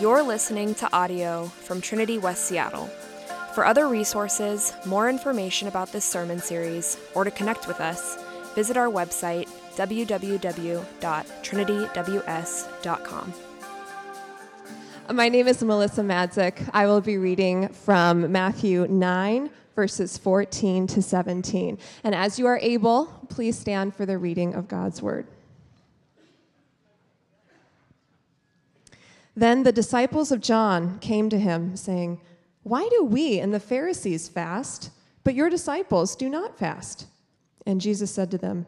You're listening to audio from Trinity West Seattle. For other resources, more information about this sermon series, or to connect with us, visit our website www.trinityws.com. My name is Melissa Madzik. I will be reading from Matthew 9, verses 14 to 17. And as you are able, please stand for the reading of God's word. Then the disciples of John came to him, saying, Why do we and the Pharisees fast, but your disciples do not fast? And Jesus said to them,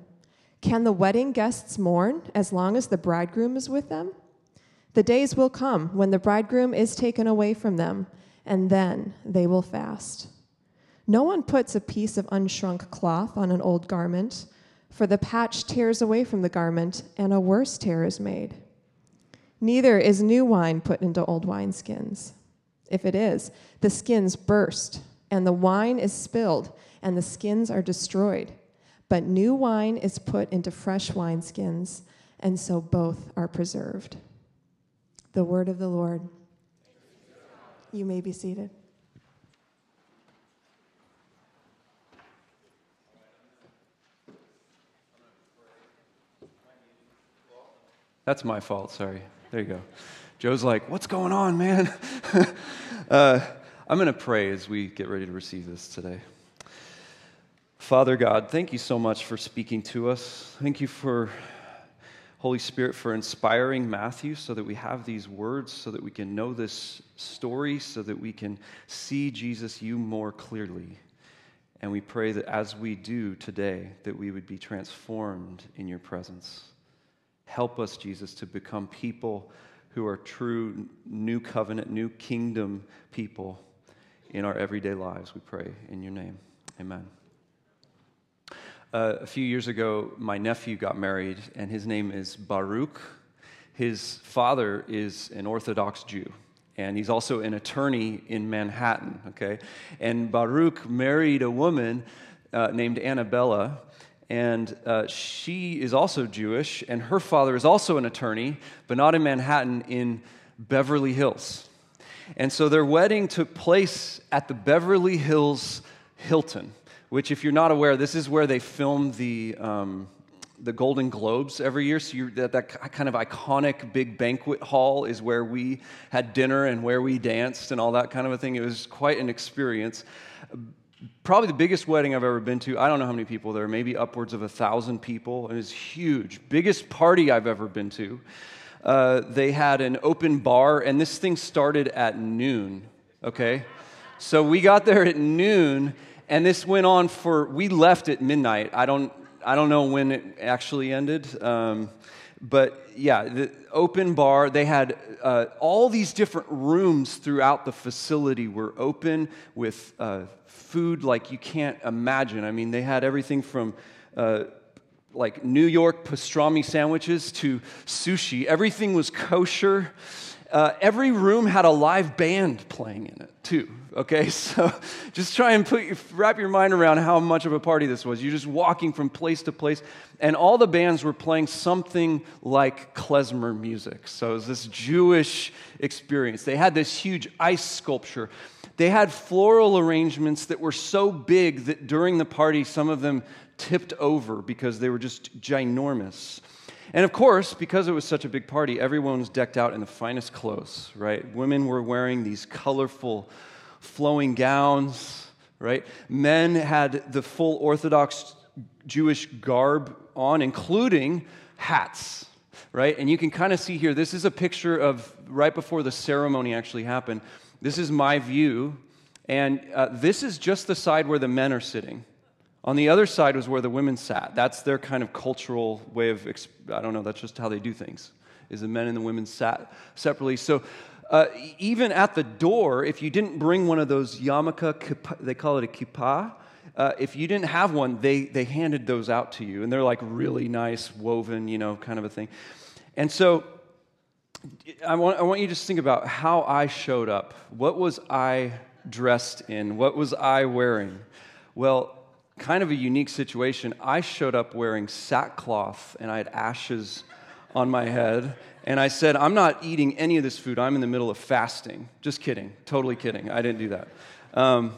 Can the wedding guests mourn as long as the bridegroom is with them? The days will come when the bridegroom is taken away from them, and then they will fast. No one puts a piece of unshrunk cloth on an old garment, for the patch tears away from the garment, and a worse tear is made. Neither is new wine put into old wineskins. If it is, the skins burst, and the wine is spilled, and the skins are destroyed. But new wine is put into fresh wineskins, and so both are preserved. The word of the Lord. You may be seated. That's my fault, sorry. There you go. Joe's like, What's going on, man? uh, I'm going to pray as we get ready to receive this today. Father God, thank you so much for speaking to us. Thank you for, Holy Spirit, for inspiring Matthew so that we have these words, so that we can know this story, so that we can see Jesus, you more clearly. And we pray that as we do today, that we would be transformed in your presence. Help us, Jesus, to become people who are true new covenant, new kingdom people in our everyday lives, we pray in your name. Amen. Uh, a few years ago, my nephew got married, and his name is Baruch. His father is an Orthodox Jew, and he's also an attorney in Manhattan, okay? And Baruch married a woman uh, named Annabella, and uh, she is also Jewish, and her father is also an attorney, but not in Manhattan, in Beverly Hills. And so their wedding took place at the Beverly Hills Hilton, which, if you're not aware, this is where they film the, um, the Golden Globes every year. So that, that kind of iconic big banquet hall is where we had dinner and where we danced and all that kind of a thing. It was quite an experience probably the biggest wedding I've ever been to. I don't know how many people there, maybe upwards of a thousand people. It was huge. Biggest party I've ever been to. Uh, they had an open bar, and this thing started at noon, okay? So we got there at noon, and this went on for, we left at midnight. I don't, I don't know when it actually ended. Um, but yeah, the open bar, they had uh, all these different rooms throughout the facility were open with uh, food like you can't imagine. I mean, they had everything from uh, like New York pastrami sandwiches to sushi. Everything was kosher. Uh, every room had a live band playing in it too. Okay, so just try and put wrap your mind around how much of a party this was. You're just walking from place to place, and all the bands were playing something like klezmer music. So it was this Jewish experience. They had this huge ice sculpture they had floral arrangements that were so big that during the party, some of them tipped over because they were just ginormous. And of course, because it was such a big party, everyone was decked out in the finest clothes, right? Women were wearing these colorful, flowing gowns, right? Men had the full Orthodox Jewish garb on, including hats, right? And you can kind of see here, this is a picture of right before the ceremony actually happened. This is my view, and uh, this is just the side where the men are sitting. On the other side was where the women sat. That's their kind of cultural way of, I don't know, that's just how they do things, is the men and the women sat separately. So uh, even at the door, if you didn't bring one of those yarmulke, they call it a kippah, uh, if you didn't have one, they, they handed those out to you. And they're like really nice, woven, you know, kind of a thing. And so I want, I want you to just think about how I showed up. What was I dressed in? What was I wearing? Well, kind of a unique situation. I showed up wearing sackcloth and I had ashes on my head. And I said, I'm not eating any of this food. I'm in the middle of fasting. Just kidding. Totally kidding. I didn't do that. Um,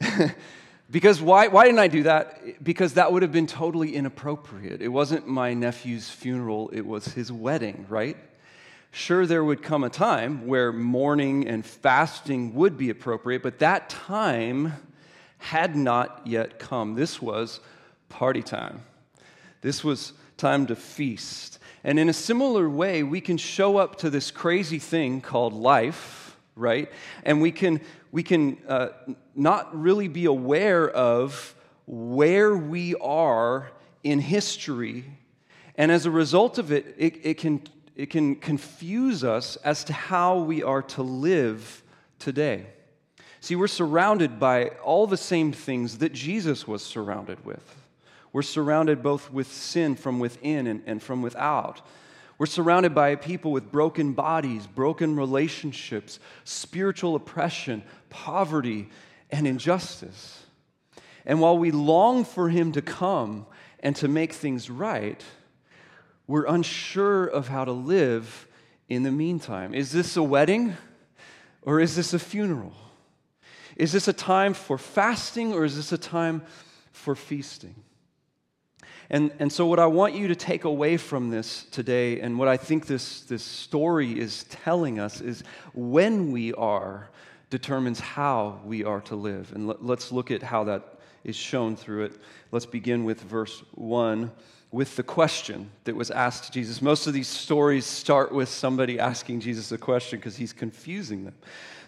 because why, why didn't I do that? Because that would have been totally inappropriate. It wasn't my nephew's funeral, it was his wedding, right? Sure, there would come a time where mourning and fasting would be appropriate, but that time had not yet come. This was party time. This was time to feast. And in a similar way, we can show up to this crazy thing called life, right? And we can, we can uh, not really be aware of where we are in history. And as a result of it, it, it, can, it can confuse us as to how we are to live today. See, we're surrounded by all the same things that Jesus was surrounded with. We're surrounded both with sin from within and, and from without. We're surrounded by people with broken bodies, broken relationships, spiritual oppression, poverty, and injustice. And while we long for Him to come and to make things right, we're unsure of how to live in the meantime. Is this a wedding or is this a funeral? Is this a time for fasting or is this a time for feasting? And, and so, what I want you to take away from this today, and what I think this, this story is telling us, is when we are determines how we are to live. And let, let's look at how that is shown through it. Let's begin with verse 1 with the question that was asked to Jesus. Most of these stories start with somebody asking Jesus a question because he's confusing them.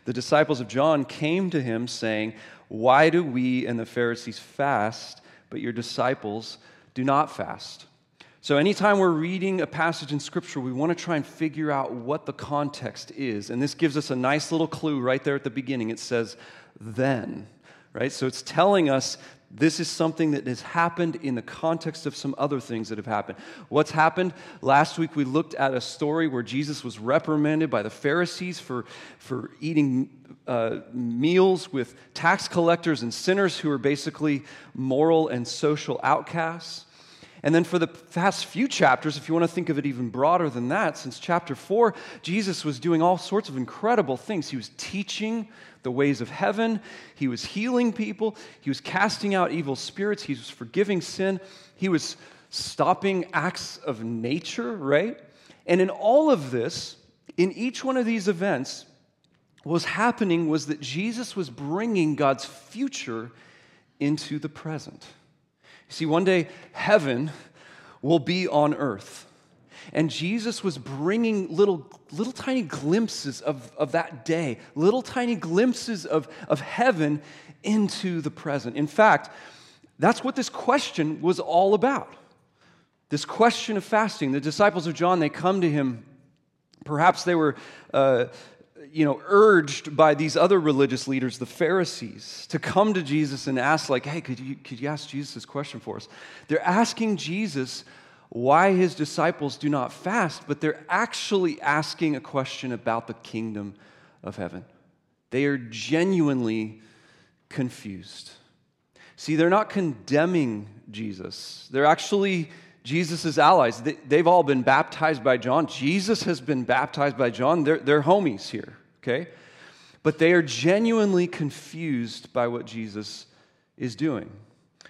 The disciples of John came to him saying, Why do we and the Pharisees fast, but your disciples do not fast? So, anytime we're reading a passage in Scripture, we want to try and figure out what the context is. And this gives us a nice little clue right there at the beginning. It says, then, right? So, it's telling us this is something that has happened in the context of some other things that have happened. What's happened? Last week we looked at a story where Jesus was reprimanded by the Pharisees for, for eating uh, meals with tax collectors and sinners who are basically moral and social outcasts. And then for the past few chapters, if you want to think of it even broader than that, since chapter four, Jesus was doing all sorts of incredible things. He was teaching the ways of heaven, he was healing people, he was casting out evil spirits, he was forgiving sin, he was stopping acts of nature, right? And in all of this, in each one of these events, what was happening was that Jesus was bringing God's future into the present. You see, one day heaven will be on earth. And Jesus was bringing little, little tiny glimpses of, of that day, little tiny glimpses of, of heaven into the present. In fact, that's what this question was all about. This question of fasting. The disciples of John, they come to him. Perhaps they were uh, you know, urged by these other religious leaders, the Pharisees, to come to Jesus and ask, like, hey, could you, could you ask Jesus this question for us? They're asking Jesus why his disciples do not fast, but they're actually asking a question about the kingdom of heaven. They are genuinely confused. See, they're not condemning Jesus, they're actually Jesus' allies. They, have all been baptized by John. Jesus has been baptized by John. They're, they're homies here okay? But they are genuinely confused by what Jesus is doing.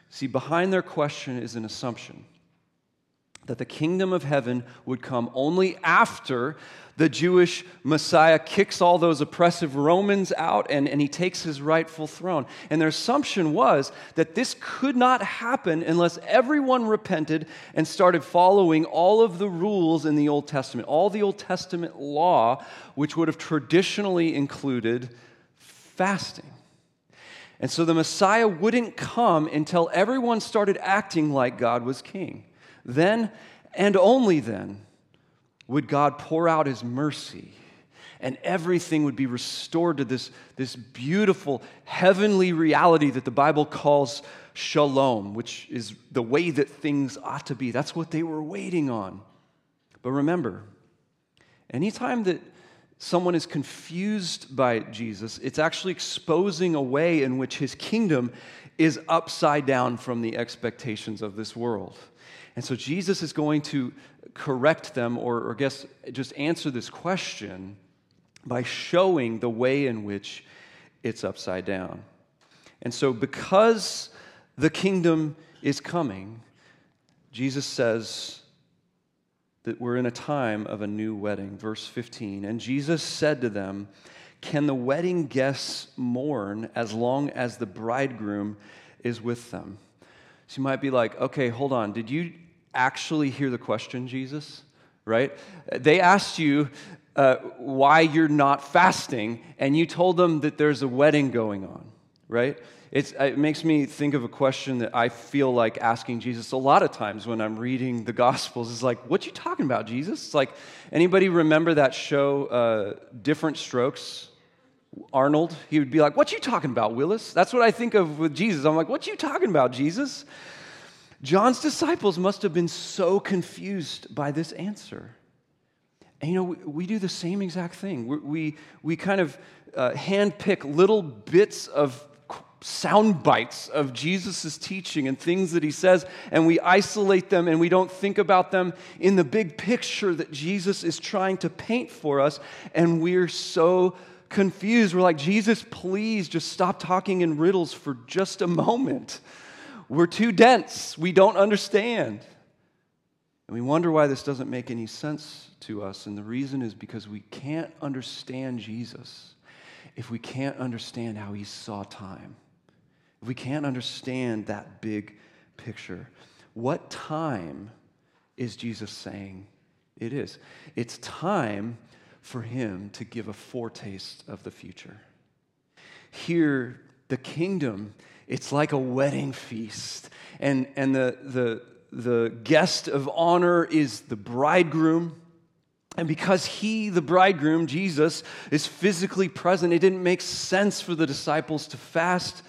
See, behind their question is an assumption that the kingdom of heaven would come only after the Jewish Messiah kicks all those oppressive Romans out and, and he takes his rightful throne. And their assumption was that this could not happen unless everyone repented and started following all of the rules in the Old Testament, all the Old Testament law, which would have traditionally included fasting. And so the Messiah wouldn't come until everyone started acting like God was king. Then and only then would God pour out his mercy and everything would be restored to this, this beautiful heavenly reality that the Bible calls shalom, which is the way that things ought to be. That's what they were waiting on. But remember, anytime that someone is confused by Jesus, it's actually exposing a way in which his kingdom is upside down from the expectations of this world. And so Jesus is going to correct them, or, or guess just answer this question by showing the way in which it's upside down. And so, because the kingdom is coming, Jesus says that we're in a time of a new wedding. Verse 15. And Jesus said to them, Can the wedding guests mourn as long as the bridegroom is with them? You might be like, okay, hold on. Did you actually hear the question, Jesus? Right? They asked you uh, why you're not fasting, and you told them that there's a wedding going on, right? It's, it makes me think of a question that I feel like asking Jesus a lot of times when I'm reading the Gospels. Is like, what you talking about, Jesus? It's like, anybody remember that show, uh, Diff'rent Strokes? Arnold, he would be like, What you talking about, Willis? That's what I think of with Jesus. I'm like, What you talking about, Jesus? John's disciples must have been so confused by this answer. And you know, we, we do the same exact thing. We, we, we kind of uh, handpick little bits of sound bites of Jesus' teaching and things that he says, and we isolate them and we don't think about them in the big picture that Jesus is trying to paint for us. And we're so confused. We're like, Jesus, please just stop talking in riddles for just a moment. We're too dense. We don't understand. And we wonder why this doesn't make any sense to us. And the reason is because we can't understand Jesus if we can't understand how he saw time. If we can't understand that big picture. What time is Jesus saying it is? It's time for him to give a foretaste of the future. Here, the kingdom, it's like a wedding feast. And, and the, the, the guest of honor is the bridegroom. And because he, the bridegroom, Jesus, is physically present, it didn't make sense for the disciples to fast,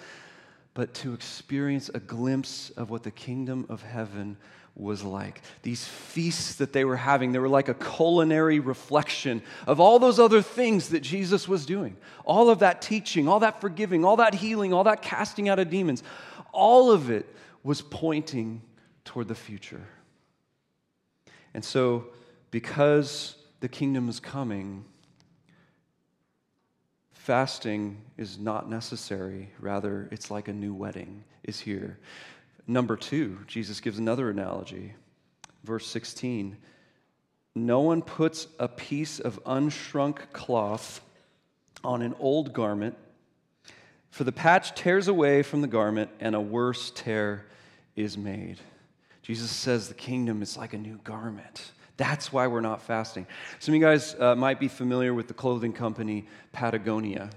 but to experience a glimpse of what the kingdom of heaven was like. These feasts that they were having, they were like a culinary reflection of all those other things that Jesus was doing. All of that teaching, all that forgiving, all that healing, all that casting out of demons, all of it was pointing toward the future. And so, because the kingdom is coming, fasting is not necessary. Rather, it's like a new wedding is here. Number two, Jesus gives another analogy. Verse 16 No one puts a piece of unshrunk cloth on an old garment, for the patch tears away from the garment, and a worse tear is made. Jesus says the kingdom is like a new garment. That's why we're not fasting. Some of you guys uh, might be familiar with the clothing company Patagonia.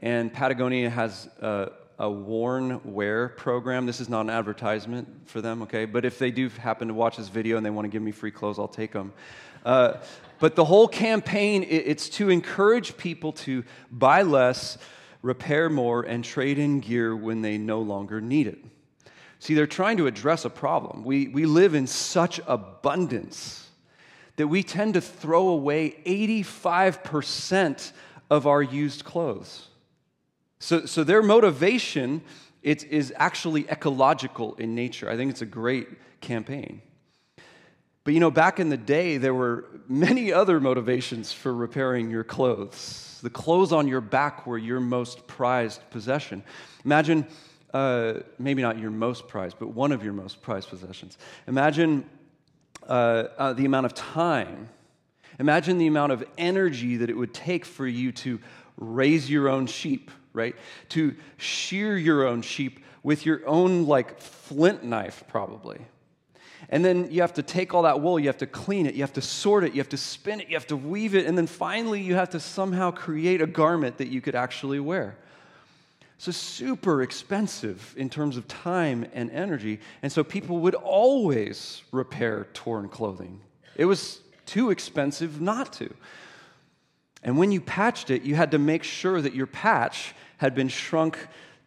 And Patagonia has uh, a worn wear program. This is not an advertisement for them, okay? But if they do happen to watch this video and they want to give me free clothes, I'll take them. Uh, but the whole campaign, it's to encourage people to buy less, repair more, and trade in gear when they no longer need it. See, they're trying to address a problem. We, we live in such abundance that we tend to throw away 85% of our used clothes. So, so their motivation it is actually ecological in nature. I think it's a great campaign. But you know, back in the day, there were many other motivations for repairing your clothes. The clothes on your back were your most prized possession. Imagine, uh, maybe not your most prized, but one of your most prized possessions. Imagine uh, uh, the amount of time, imagine the amount of energy that it would take for you to raise your own sheep right? To shear your own sheep with your own, like, flint knife, probably. And then you have to take all that wool, you have to clean it, you have to sort it, you have to spin it, you have to weave it, and then finally you have to somehow create a garment that you could actually wear. So, super expensive in terms of time and energy. And so, people would always repair torn clothing. It was too expensive not to. And when you patched it, you had to make sure that your patch had been shrunk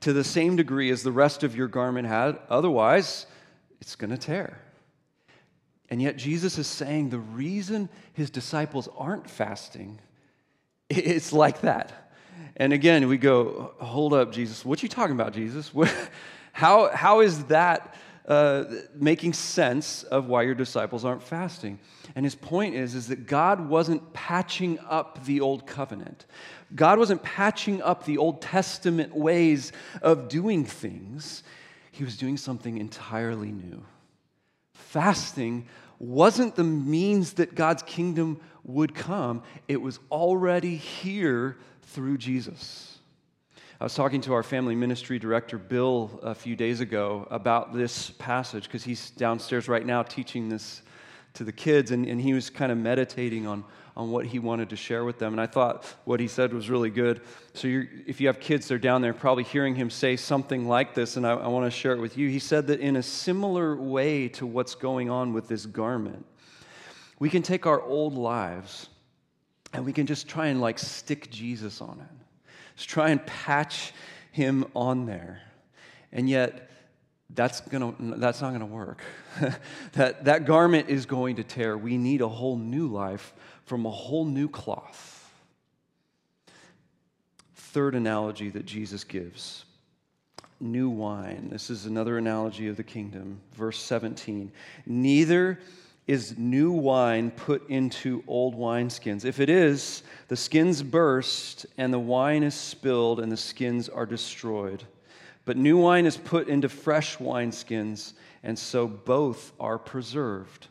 to the same degree as the rest of your garment had. Otherwise, it's going to tear. And yet, Jesus is saying the reason his disciples aren't fasting It's like that. And again, we go, hold up, Jesus. What you talking about, Jesus? How, how is that uh, making sense of why your disciples aren't fasting? And his point is, is that God wasn't patching up the old covenant. God wasn't patching up the Old Testament ways of doing things. He was doing something entirely new. Fasting wasn't the means that God's kingdom would come, it was already here through Jesus. I was talking to our family ministry director, Bill, a few days ago about this passage because he's downstairs right now teaching this to the kids, and, and he was kind of meditating on, on what he wanted to share with them. And I thought what he said was really good. So if you have kids, they're down there probably hearing him say something like this, and I, I want to share it with you. He said that in a similar way to what's going on with this garment, we can take our old lives and we can just try and like stick Jesus on it. Just try and patch him on there. And yet, that's, gonna, that's not going to work. that, that garment is going to tear. We need a whole new life from a whole new cloth. Third analogy that Jesus gives new wine. This is another analogy of the kingdom. Verse 17. Neither is new wine put into old wineskins. If it is, the skins burst, and the wine is spilled, and the skins are destroyed. But new wine is put into fresh wineskins, and so both are preserved.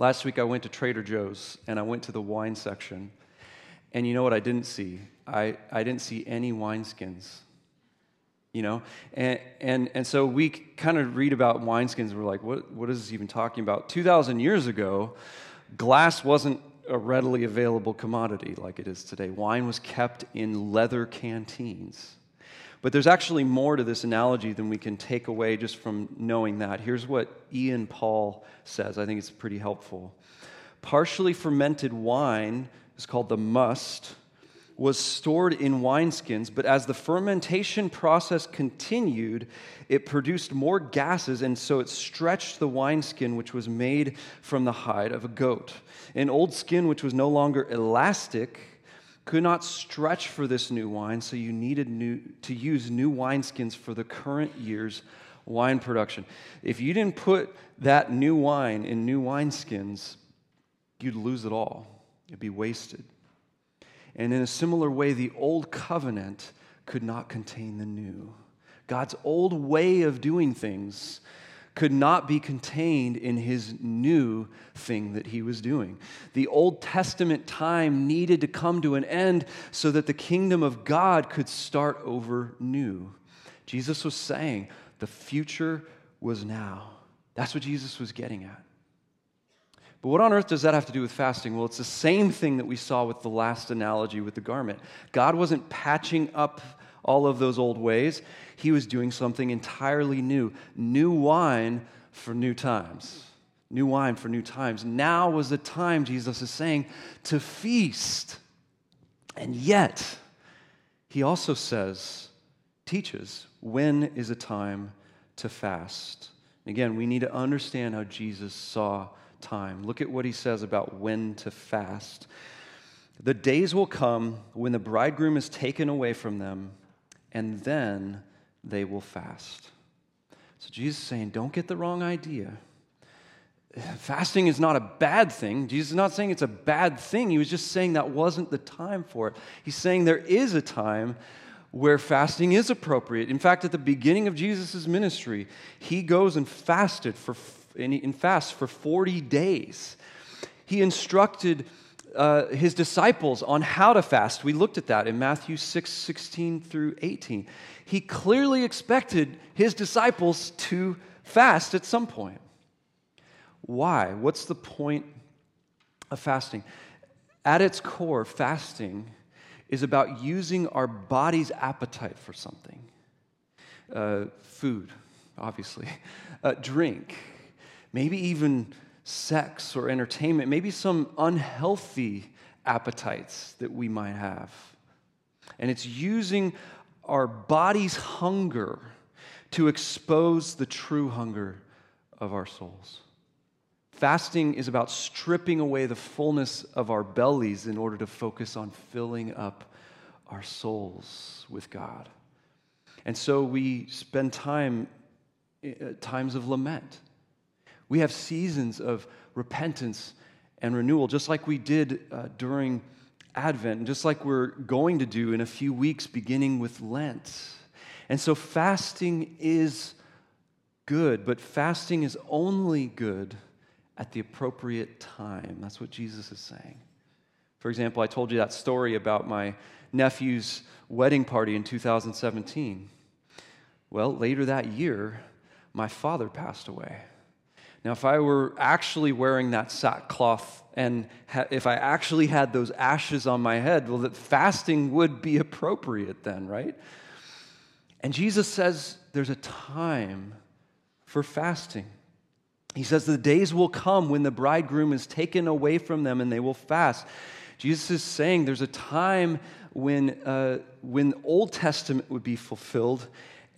Last week I went to Trader Joe's and I went to the wine section. And you know what I didn't see? I, I didn't see any wineskins. You know? And, and, and so we kind of read about wineskins. We're like, what, what is this even talking about? 2,000 years ago, glass wasn't a readily available commodity like it is today. Wine was kept in leather canteens. But there's actually more to this analogy than we can take away just from knowing that. Here's what Ian Paul says. I think it's pretty helpful. Partially fermented wine is called the must was stored in wineskins, but as the fermentation process continued, it produced more gases, and so it stretched the wineskin, which was made from the hide of a goat. An old skin, which was no longer elastic, could not stretch for this new wine, so you needed new, to use new wineskins for the current year's wine production. If you didn't put that new wine in new wineskins, you'd lose it all. It'd be wasted. And in a similar way, the old covenant could not contain the new. God's old way of doing things could not be contained in his new thing that he was doing. The Old Testament time needed to come to an end so that the kingdom of God could start over new. Jesus was saying the future was now. That's what Jesus was getting at. But what on earth does that have to do with fasting? Well, it's the same thing that we saw with the last analogy with the garment. God wasn't patching up all of those old ways, He was doing something entirely new. New wine for new times. New wine for new times. Now was the time, Jesus is saying, to feast. And yet, He also says, teaches, when is a time to fast? Again, we need to understand how Jesus saw time. Look at what he says about when to fast. The days will come when the bridegroom is taken away from them, and then they will fast. So Jesus is saying, don't get the wrong idea. Fasting is not a bad thing. Jesus is not saying it's a bad thing. He was just saying that wasn't the time for it. He's saying there is a time where fasting is appropriate. In fact, at the beginning of Jesus' ministry, he goes and fasted for and fast for 40 days. He instructed uh, his disciples on how to fast. We looked at that in Matthew 6 16 through 18. He clearly expected his disciples to fast at some point. Why? What's the point of fasting? At its core, fasting is about using our body's appetite for something uh, food, obviously, uh, drink, maybe even sex or entertainment, maybe some unhealthy appetites that we might have. And it's using our body's hunger to expose the true hunger of our souls. Fasting is about stripping away the fullness of our bellies in order to focus on filling up our souls with God. And so we spend time, uh, times of lament. We have seasons of repentance and renewal, just like we did uh, during Advent, and just like we're going to do in a few weeks, beginning with Lent. And so fasting is good, but fasting is only good at the appropriate time. That's what Jesus is saying. For example, I told you that story about my nephew's wedding party in 2017. Well, later that year, my father passed away. Now, if I were actually wearing that sackcloth and ha- if I actually had those ashes on my head, well, that fasting would be appropriate then, right? And Jesus says there's a time for fasting. He says the days will come when the bridegroom is taken away from them and they will fast. Jesus is saying there's a time when, uh, when Old Testament would be fulfilled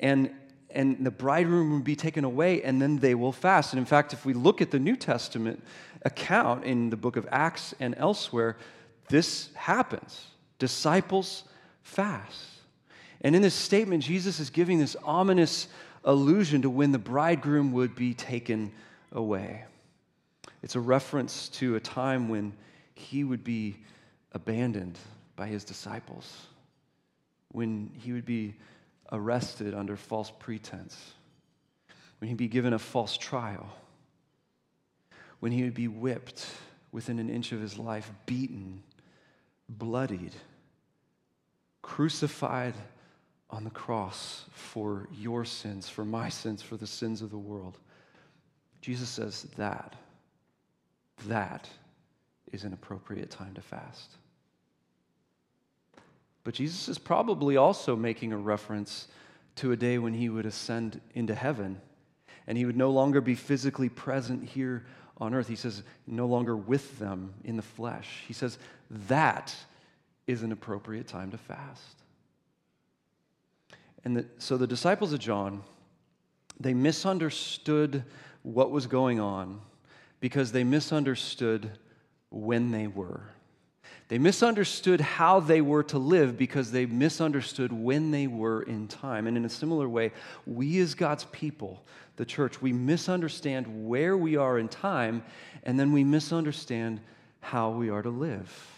and and the bridegroom will be taken away, and then they will fast. And in fact, if we look at the New Testament account in the book of Acts and elsewhere, this happens. Disciples fast. And in this statement, Jesus is giving this ominous allusion to when the bridegroom would be taken away. It's a reference to a time when he would be abandoned by his disciples, when he would be arrested under false pretense, when he'd be given a false trial, when he would be whipped within an inch of his life, beaten, bloodied, crucified on the cross for your sins, for my sins, for the sins of the world. Jesus says that, that is an appropriate time to fast. But Jesus is probably also making a reference to a day when he would ascend into heaven and he would no longer be physically present here on earth. He says, no longer with them in the flesh. He says, that is an appropriate time to fast. And the, so the disciples of John, they misunderstood what was going on because they misunderstood when they were. They misunderstood how they were to live because they misunderstood when they were in time. And in a similar way, we as God's people, the church, we misunderstand where we are in time, and then we misunderstand how we are to live.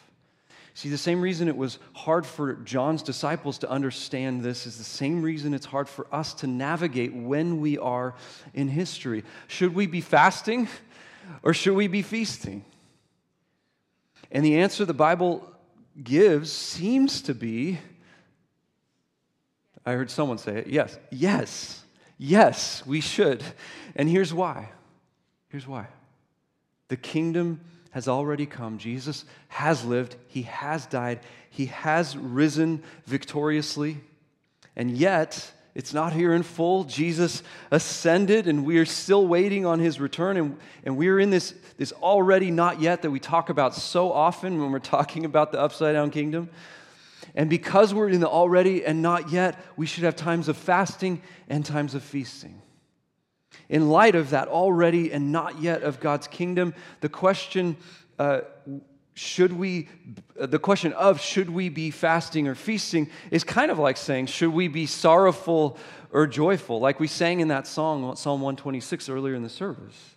See, the same reason it was hard for John's disciples to understand this is the same reason it's hard for us to navigate when we are in history. Should we be fasting or should we be feasting? And the answer the Bible gives seems to be I heard someone say it yes, yes, yes, we should. And here's why. Here's why. The kingdom has already come. Jesus has lived, he has died, he has risen victoriously. And yet, it's not here in full. Jesus ascended, and we are still waiting on his return. And, and we're in this, this already not yet that we talk about so often when we're talking about the upside down kingdom. And because we're in the already and not yet, we should have times of fasting and times of feasting. In light of that already and not yet of God's kingdom, the question uh, should we, the question of should we be fasting or feasting is kind of like saying, should we be sorrowful or joyful? Like we sang in that song, Psalm 126, earlier in the service.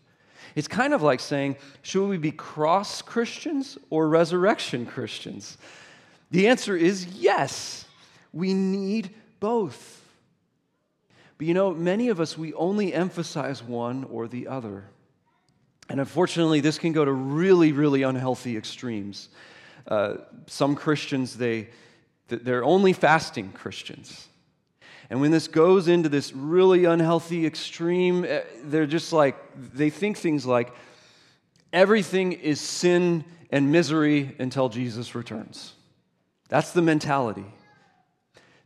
It's kind of like saying, should we be cross Christians or resurrection Christians? The answer is yes. We need both. But you know, many of us, we only emphasize one or the other. And unfortunately, this can go to really, really unhealthy extremes. Uh, some Christians, they, they're only fasting Christians. And when this goes into this really unhealthy extreme, eh, they're just like, they think things like, everything is sin and misery until Jesus returns. That's the mentality.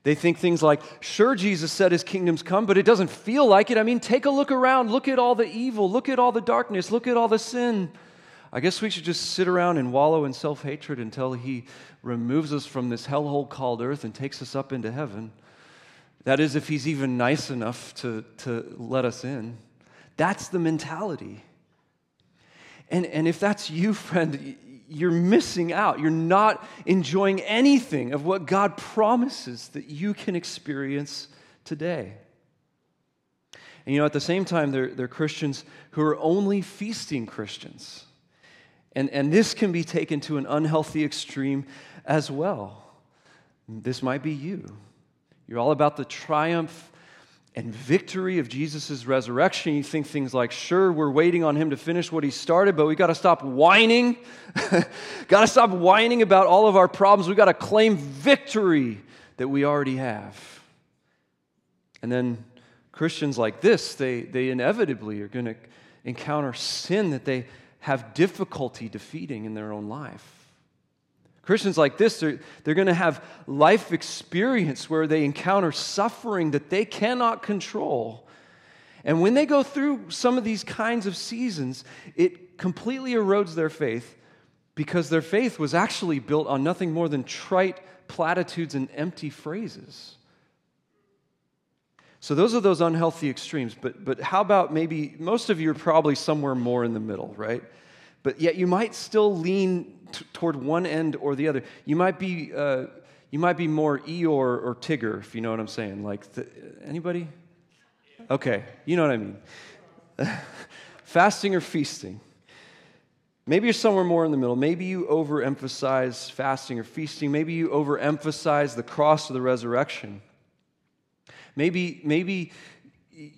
They think things like, sure, Jesus said his kingdom's come, but it doesn't feel like it. I mean, take a look around. Look at all the evil. Look at all the darkness. Look at all the sin. I guess we should just sit around and wallow in self hatred until he removes us from this hellhole called earth and takes us up into heaven. That is, if he's even nice enough to, to let us in. That's the mentality. And, and if that's you, friend, you're missing out. You're not enjoying anything of what God promises that you can experience today. And you know, at the same time, they're, they're Christians who are only feasting Christians. And, and this can be taken to an unhealthy extreme as well. This might be you. You're all about the triumph and victory of Jesus' resurrection. You think things like, sure, we're waiting on him to finish what he started, but we got to stop whining. got to stop whining about all of our problems. We got to claim victory that we already have. And then Christians like this, they, they inevitably are going to encounter sin that they have difficulty defeating in their own life. Christians like this, they're, they're going to have life experience where they encounter suffering that they cannot control. And when they go through some of these kinds of seasons, it completely erodes their faith because their faith was actually built on nothing more than trite platitudes and empty phrases. So those are those unhealthy extremes. But, but how about maybe most of you are probably somewhere more in the middle, right? But yet you might still lean t- toward one end or the other. You might be, uh, you might be more Eeyore or Tigger, if you know what I'm saying. Like, the, anybody? Okay, you know what I mean. Fasting or feasting? Maybe you're somewhere more in the middle. Maybe you overemphasize fasting or feasting. Maybe you overemphasize the cross of the resurrection. Maybe, maybe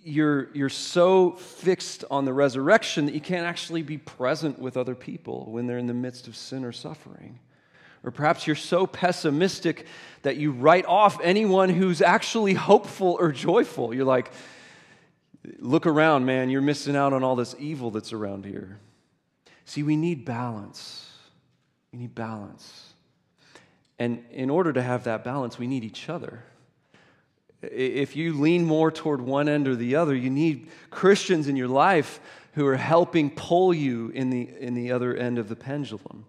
you're, you're so fixed on the resurrection that you can't actually be present with other people when they're in the midst of sin or suffering. Or perhaps you're so pessimistic that you write off anyone who's actually hopeful or joyful. You're like, look around, man, you're missing out on all this evil that's around here. See, we need balance. We need balance. And in order to have that balance, we need each other. If you lean more toward one end or the other, you need Christians in your life who are helping pull you in the, in the other end of the pendulum.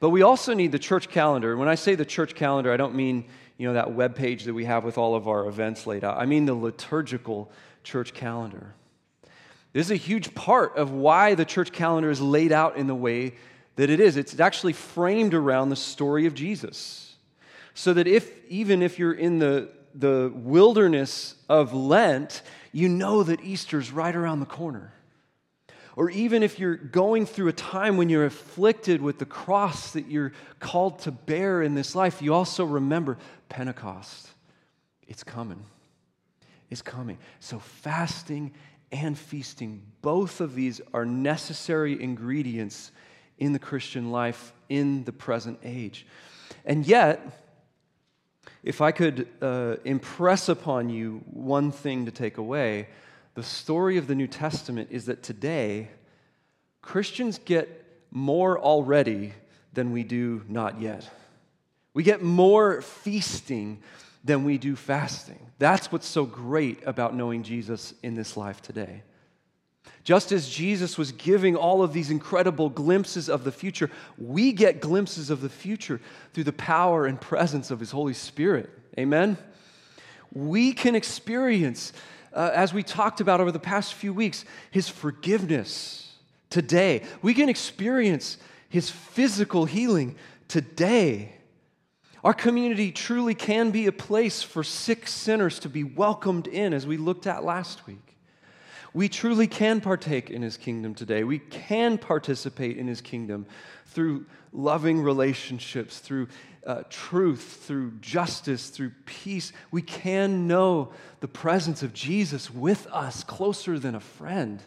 But we also need the church calendar. When I say the church calendar, I don't mean you know, that web page that we have with all of our events laid out. I mean the liturgical church calendar. This is a huge part of why the church calendar is laid out in the way that it is. It's actually framed around the story of Jesus. So that if, even if you're in the the wilderness of Lent, you know that Easter's right around the corner. Or even if you're going through a time when you're afflicted with the cross that you're called to bear in this life, you also remember Pentecost. It's coming. It's coming. So, fasting and feasting, both of these are necessary ingredients in the Christian life in the present age. And yet, if I could uh, impress upon you one thing to take away, the story of the New Testament is that today, Christians get more already than we do not yet. We get more feasting than we do fasting. That's what's so great about knowing Jesus in this life today. Just as Jesus was giving all of these incredible glimpses of the future, we get glimpses of the future through the power and presence of His Holy Spirit. Amen? We can experience, uh, as we talked about over the past few weeks, His forgiveness today. We can experience His physical healing today. Our community truly can be a place for sick sinners to be welcomed in, as we looked at last week. We truly can partake in his kingdom today. We can participate in his kingdom through loving relationships, through uh, truth, through justice, through peace. We can know the presence of Jesus with us closer than a friend.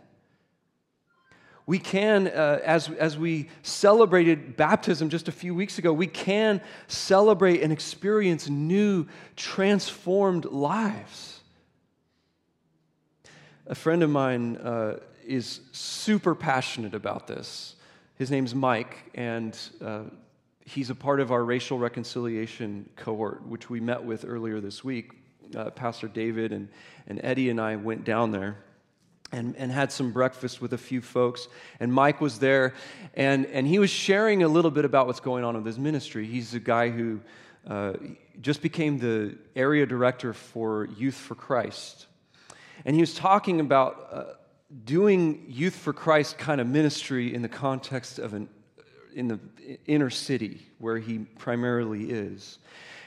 We can, uh, as, as we celebrated baptism just a few weeks ago, we can celebrate and experience new, transformed lives. A friend of mine uh, is super passionate about this. His name's Mike, and uh, he's a part of our racial reconciliation cohort, which we met with earlier this week. Uh, Pastor David and, and Eddie and I went down there. And, and had some breakfast with a few folks. And Mike was there, and, and he was sharing a little bit about what's going on with his ministry. He's a guy who uh, just became the area director for Youth for Christ and he was talking about uh, doing Youth for Christ kind of ministry in the context of an in the inner city where he primarily is.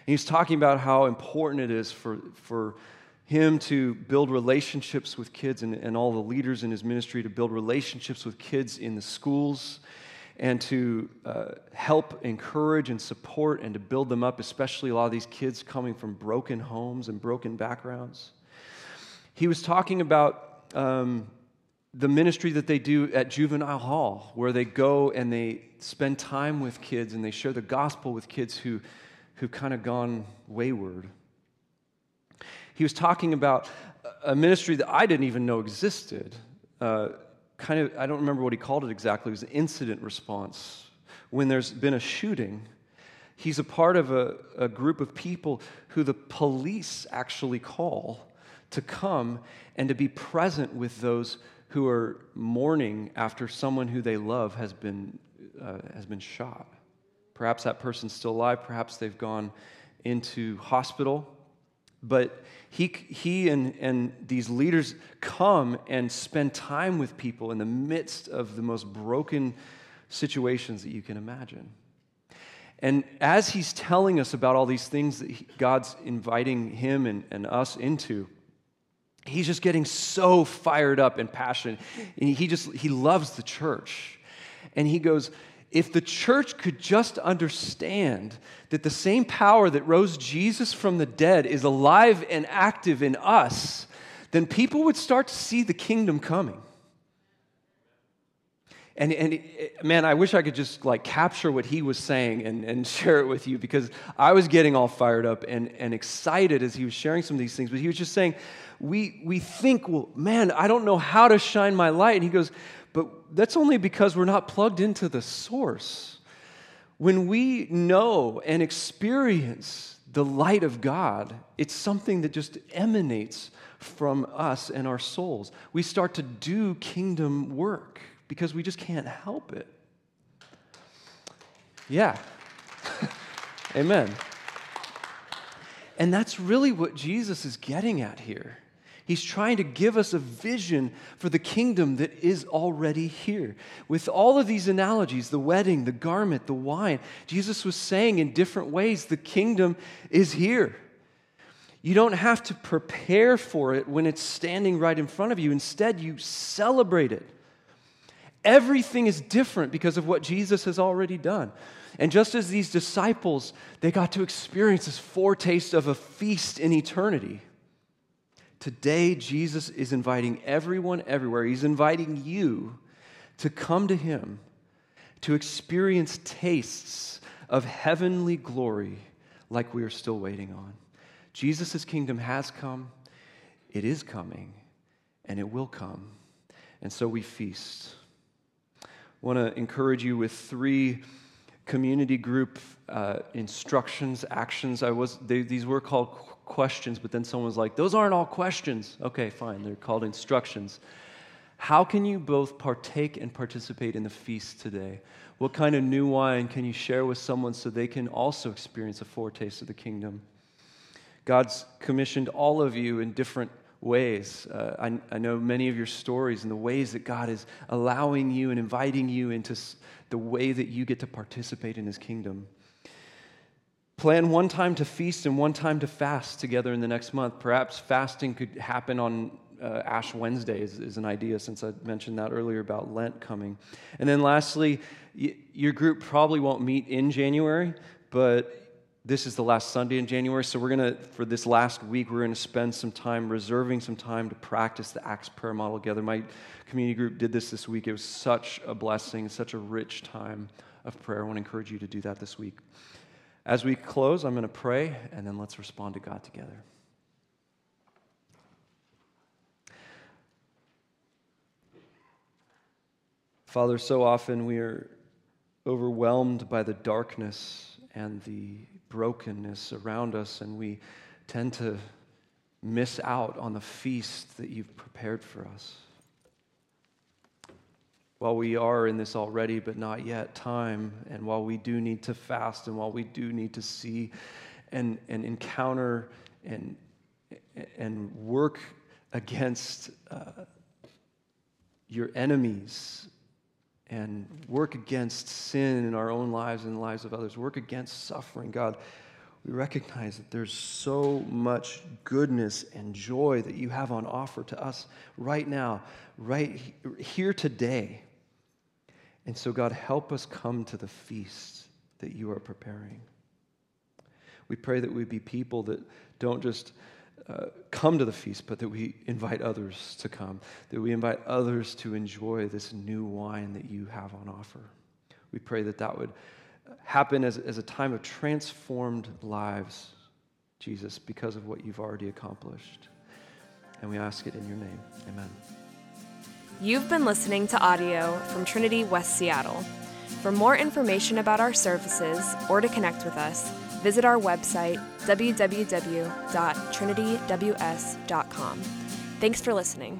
And he's talking about how important it is for, for him to build relationships with kids and, and all the leaders in his ministry to build relationships with kids in the schools and to uh, help encourage and support and to build them up, especially a lot of these kids coming from broken homes and broken backgrounds. He was talking about um, the ministry that they do at Juvenile Hall, where they go and they spend time with kids and they share the gospel with kids who, who've kind of gone wayward. He was talking about a ministry that I didn't even know existed. Uh, kind of, I don't remember what he called it exactly. It was incident response. When there's been a shooting, he's a part of a, a group of people who the police actually call to come and to be present with those who are mourning after someone who they love has been, uh, has been shot. Perhaps that person's still alive, perhaps they've gone into hospital. But he, he and, and these leaders come and spend time with people in the midst of the most broken situations that you can imagine. And as he's telling us about all these things that he, God's inviting him and, and us into, he's just getting so fired up and passionate. And he just, he loves the church. And he goes, if the church could just understand that the same power that rose Jesus from the dead is alive and active in us, then people would start to see the kingdom coming. And, and man, I wish I could just like capture what he was saying and, and share it with you because I was getting all fired up and, and excited as he was sharing some of these things. But he was just saying, we, we think, well, man, I don't know how to shine my light. And he goes, but that's only because we're not plugged into the source. When we know and experience the light of God, it's something that just emanates from us and our souls. We start to do kingdom work because we just can't help it. Yeah. Amen. And that's really what Jesus is getting at here. He's trying to give us a vision for the kingdom that is already here. With all of these analogies the wedding, the garment, the wine Jesus was saying in different ways the kingdom is here. You don't have to prepare for it when it's standing right in front of you. Instead, you celebrate it. Everything is different because of what Jesus has already done. And just as these disciples, they got to experience this foretaste of a feast in eternity. Today, Jesus is inviting everyone everywhere. He's inviting you to come to Him, to experience tastes of heavenly glory like we are still waiting on. Jesus' kingdom has come, it is coming, and it will come. And so we feast. Want to encourage you with three community group uh, instructions, actions. I was they, these were called questions, but then someone was like, Those aren't all questions. Okay, fine, they're called instructions. How can you both partake and participate in the feast today? What kind of new wine can you share with someone so they can also experience a foretaste of the kingdom? God's commissioned all of you in different ways. Uh, I, I, know many of your stories and the ways that God is allowing you and inviting you into the way that you get to participate in His kingdom. Plan one time to feast and one time to fast together in the next month. Perhaps fasting could happen on uh, Ash Wednesday, is, is, an idea since I mentioned that earlier about Lent coming. And then lastly, y- your group probably won't meet in January, but this is the last Sunday in January, so we're going to, for this last week, we're going to spend some time reserving some time to practice the Acts prayer model together. My community group did this this week. It was such a blessing, such a rich time of prayer. I want to encourage you to do that this week. As we close, I'm going to pray, and then let's respond to God together. Father, so often we are overwhelmed by the darkness and the brokenness around us, and we tend to miss out on the feast that you've prepared for us. While we are in this already, but not yet time, and while we do need to fast, and while we do need to see and, and encounter and, and work against uh, your enemies and work against sin in our own lives and the lives of others, work against suffering, God, we recognize that there's so much goodness and joy that you have on offer to us right now, right here today. And so, God, help us come to the feast that you are preparing. We pray that we be people that don't just uh, come to the feast, but that we invite others to come, that we invite others to enjoy this new wine that you have on offer. We pray that that would happen as, as a time of transformed lives, Jesus, because of what you've already accomplished. And we ask it in your name. Amen. You've been listening to audio from Trinity West Seattle. For more information about our services or to connect with us, visit our website, www.trinityws.com. Thanks for listening.